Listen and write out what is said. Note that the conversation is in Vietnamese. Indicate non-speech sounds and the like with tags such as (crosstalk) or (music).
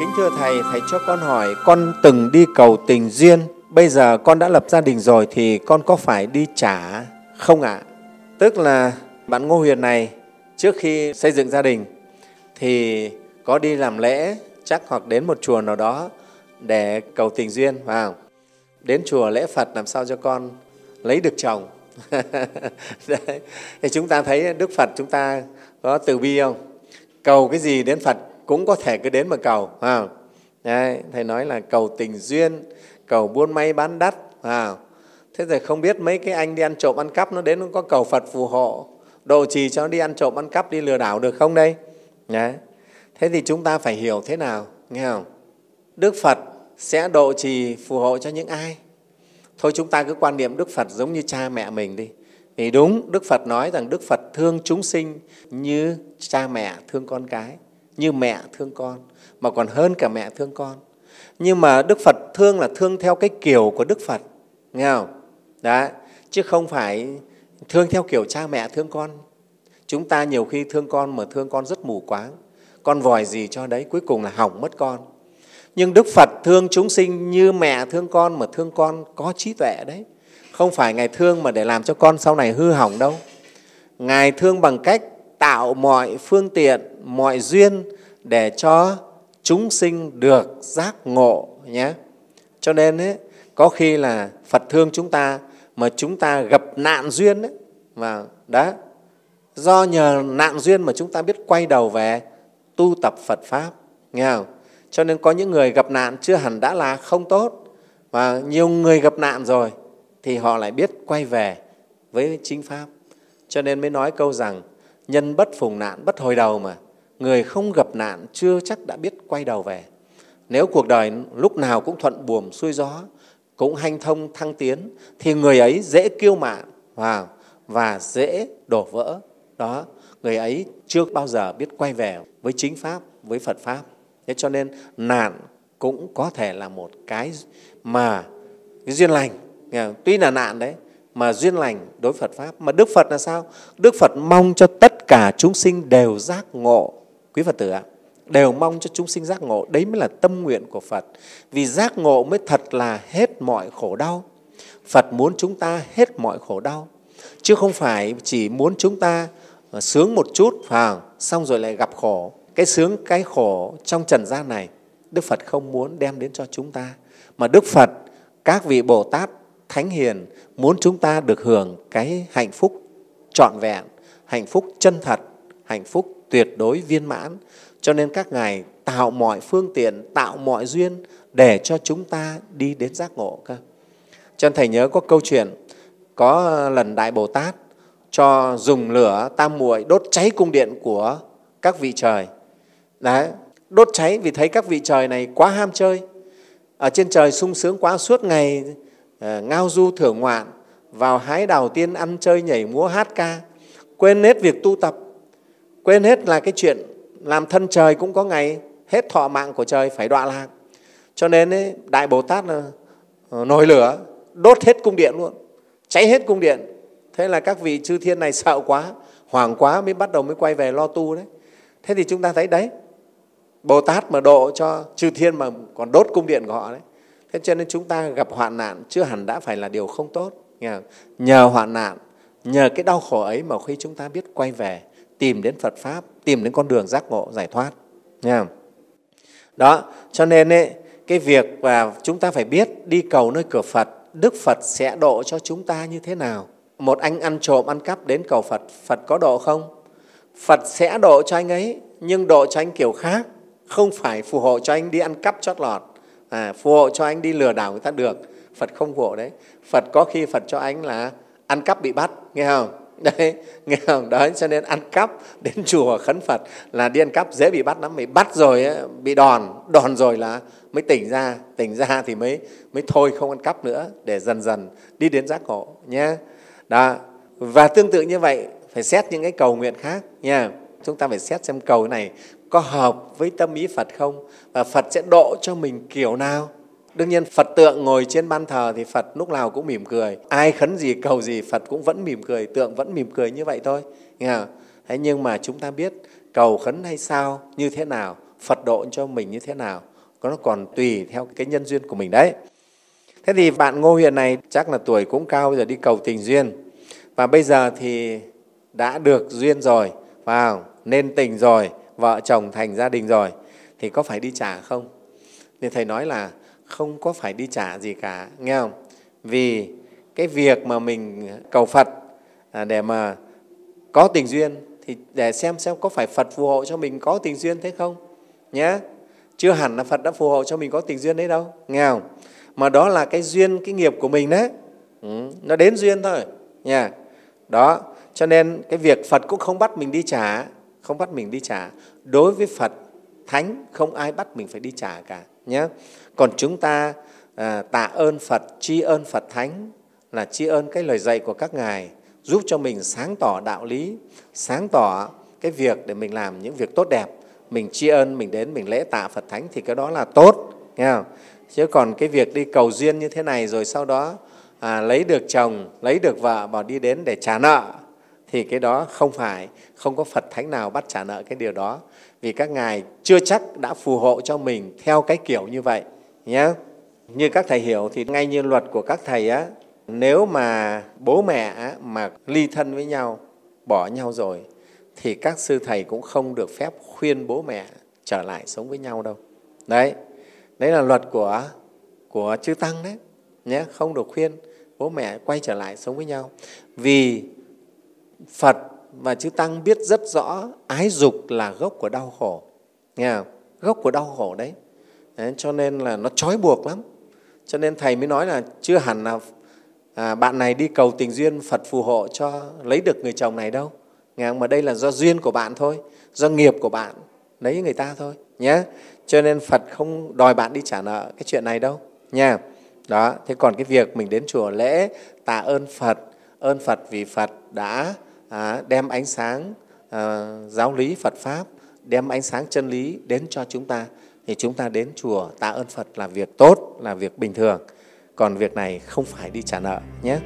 Kính thưa Thầy, Thầy cho con hỏi, con từng đi cầu tình duyên, bây giờ con đã lập gia đình rồi thì con có phải đi trả không ạ? À? Tức là bạn Ngô Huyền này trước khi xây dựng gia đình thì có đi làm lễ chắc hoặc đến một chùa nào đó để cầu tình duyên vào đến chùa lễ Phật làm sao cho con lấy được chồng (laughs) Đấy. thì chúng ta thấy Đức Phật chúng ta có từ bi không cầu cái gì đến Phật cũng có thể cứ đến mà cầu à. Đấy, thầy nói là cầu tình duyên cầu buôn may bán đắt à. thế rồi không biết mấy cái anh đi ăn trộm ăn cắp nó đến nó có cầu Phật phù hộ độ trì cho nó đi ăn trộm ăn cắp đi lừa đảo được không đây Đấy. thế thì chúng ta phải hiểu thế nào nghe không Đức Phật sẽ độ trì phù hộ cho những ai thôi chúng ta cứ quan niệm Đức Phật giống như cha mẹ mình đi thì đúng Đức Phật nói rằng Đức Phật thương chúng sinh như cha mẹ thương con cái như mẹ thương con, mà còn hơn cả mẹ thương con. Nhưng mà Đức Phật thương là thương theo cái kiểu của Đức Phật, nghe không? Đó chứ không phải thương theo kiểu cha mẹ thương con. Chúng ta nhiều khi thương con mà thương con rất mù quáng. Con vòi gì cho đấy, cuối cùng là hỏng mất con. Nhưng đức phật thương chúng sinh như mẹ thương con mà thương con có trí tuệ đấy. Không phải ngài thương mà để làm cho con sau này hư hỏng đâu. Ngài thương bằng cách tạo mọi phương tiện mọi duyên để cho chúng sinh được giác ngộ nhé. Cho nên ấy, có khi là phật thương chúng ta mà chúng ta gặp nạn duyên đấy và đó do nhờ nạn duyên mà chúng ta biết quay đầu về tu tập phật pháp nghe không? Cho nên có những người gặp nạn chưa hẳn đã là không tốt và nhiều người gặp nạn rồi thì họ lại biết quay về với chính pháp. Cho nên mới nói câu rằng nhân bất phùng nạn bất hồi đầu mà. Người không gặp nạn chưa chắc đã biết quay đầu về. Nếu cuộc đời lúc nào cũng thuận buồm xuôi gió cũng hanh thông thăng tiến thì người ấy dễ kiêu mạn và, và dễ đổ vỡ. Đó người ấy chưa bao giờ biết quay về với chính pháp với phật pháp. Thế cho nên nạn cũng có thể là một cái mà cái duyên lành. Tuy là nạn đấy mà duyên lành đối Phật pháp. Mà Đức Phật là sao? Đức Phật mong cho tất cả chúng sinh đều giác ngộ. Quý Phật tử ạ, đều mong cho chúng sinh giác ngộ. Đấy mới là tâm nguyện của Phật. Vì giác ngộ mới thật là hết mọi khổ đau. Phật muốn chúng ta hết mọi khổ đau. Chứ không phải chỉ muốn chúng ta ờ, sướng một chút vào xong rồi lại gặp khổ. Cái sướng, cái khổ trong trần gian này, đức phật không muốn đem đến cho chúng ta. Mà đức phật, các vị bồ tát thánh hiền muốn chúng ta được hưởng cái hạnh phúc trọn vẹn hạnh phúc chân thật hạnh phúc tuyệt đối viên mãn. Cho nên các ngài tạo mọi phương tiện tạo mọi duyên để cho chúng ta đi đến giác ngộ cơ. Cho nên thầy nhớ có câu chuyện có lần đại bồ tát cho dùng lửa tam muội đốt cháy cung điện của các vị trời. Đấy, đốt cháy vì thấy các vị trời này quá ham chơi. Ở trên trời sung sướng quá suốt ngày Ờ, ngao du thưởng ngoạn, vào hái đào tiên ăn chơi nhảy múa hát ca, quên hết việc tu tập, quên hết là cái chuyện làm thân trời cũng có ngày hết thọ mạng của trời phải đọa lạc. Cho nên ấy, Đại Bồ Tát là ờ, nổi lửa, đốt hết cung điện luôn, cháy hết cung điện. Thế là các vị chư thiên này sợ quá, hoảng quá mới bắt đầu mới quay về lo tu đấy. Thế thì chúng ta thấy đấy, Bồ Tát mà độ cho chư thiên mà còn đốt cung điện của họ đấy. Thế cho nên chúng ta gặp hoạn nạn chưa hẳn đã phải là điều không tốt. Nhờ, nhờ hoạn nạn, nhờ cái đau khổ ấy mà khi chúng ta biết quay về, tìm đến Phật Pháp, tìm đến con đường giác ngộ, giải thoát. Nha. Đó, cho nên ấy, cái việc và chúng ta phải biết đi cầu nơi cửa Phật, Đức Phật sẽ độ cho chúng ta như thế nào. Một anh ăn trộm, ăn cắp đến cầu Phật, Phật có độ không? Phật sẽ độ cho anh ấy, nhưng độ cho anh kiểu khác không phải phù hộ cho anh đi ăn cắp chót lọt à, phù hộ cho anh đi lừa đảo người ta được. Phật không phù hộ đấy. Phật có khi phật cho anh là ăn cắp bị bắt nghe không? (laughs) Đấy nghe không? Đấy cho nên ăn cắp đến (laughs) chùa khấn phật là đi ăn cắp dễ bị bắt lắm. Bị bắt rồi ấy, bị đòn. Đòn rồi là mới tỉnh ra. Tỉnh ra thì mới mới thôi không ăn cắp nữa. Để dần dần đi đến giác ngộ nhé đó. Và tương tự như vậy phải xét những cái cầu nguyện khác nha. Chúng ta phải xét xem cầu này có hợp với tâm ý Phật không? Và Phật sẽ độ cho mình kiểu nào? Đương nhiên, Phật tượng ngồi trên ban thờ thì Phật lúc nào cũng mỉm cười. Ai khấn gì, cầu gì, Phật cũng vẫn mỉm cười, tượng vẫn mỉm cười như vậy thôi. Nghe không? Thế nhưng mà chúng ta biết cầu khấn hay sao, như thế nào, phật độ cho mình như thế nào nó còn tùy theo cái nhân duyên của mình đấy. Thế thì bạn ngô huyền này chắc là tuổi cũng cao, bây giờ đi cầu tình duyên. Và bây giờ thì đã được duyên rồi vào nên tình rồi vợ chồng thành gia đình rồi thì có phải đi trả không? Thì thầy nói là không có phải đi trả gì cả nghe không? Vì cái việc mà mình cầu phật à, để mà có tình duyên thì để xem xem có phải phật phù hộ cho mình có tình duyên thế không nhé chưa hẳn là phật đã phù hộ cho mình có tình duyên đấy đâu nghe không? Mà đó là cái duyên cái nghiệp của mình đấy. Ừ, nó đến duyên thôi nha. Đó cho nên cái việc phật cũng không bắt mình đi trả không bắt mình đi trả. Đối với phật thánh không ai bắt mình phải đi trả cả nhé còn chúng ta à, tạ ơn phật tri ân phật thánh là tri ân cái lời dạy của các ngài giúp cho mình sáng tỏ đạo lý sáng tỏ cái việc để mình làm những việc tốt đẹp. Mình tri ân mình đến mình lễ tạ phật thánh thì cái đó là tốt nghe không? Chứ còn cái việc đi cầu duyên như thế này rồi sau đó à, lấy được chồng lấy được vợ bỏ đi đến để trả nợ thì cái đó không phải không có phật thánh nào bắt trả nợ cái điều đó. Vì các ngài chưa chắc đã phù hộ cho mình theo cái kiểu như vậy nhé như các thầy hiểu thì ngay như luật của các thầy á nếu mà bố mẹ á, mà ly thân với nhau bỏ nhau rồi thì các sư thầy cũng không được phép khuyên bố mẹ trở lại sống với nhau đâu. Đấy đấy là luật của của chư tăng đấy nhé không được khuyên bố mẹ quay trở lại sống với nhau. Vì phật và chư tăng biết rất rõ ái dục là gốc của đau khổ nghe không? gốc của đau khổ đấy. đấy cho nên là nó trói buộc lắm cho nên thầy mới nói là chưa hẳn là à, bạn này đi cầu tình duyên phật phù hộ cho lấy được người chồng này đâu nghe không? mà đây là do duyên của bạn thôi do nghiệp của bạn lấy người ta thôi nhé cho nên phật không đòi bạn đi trả nợ cái chuyện này đâu nha đó thế còn cái việc mình đến chùa lễ tạ ơn phật ơn phật vì phật đã à, đem ánh sáng à, giáo lý phật pháp đem ánh sáng chân lý đến cho chúng ta. Thì chúng ta đến chùa tạ ơn phật là việc tốt là việc bình thường. Còn việc này không phải đi trả nợ nhé.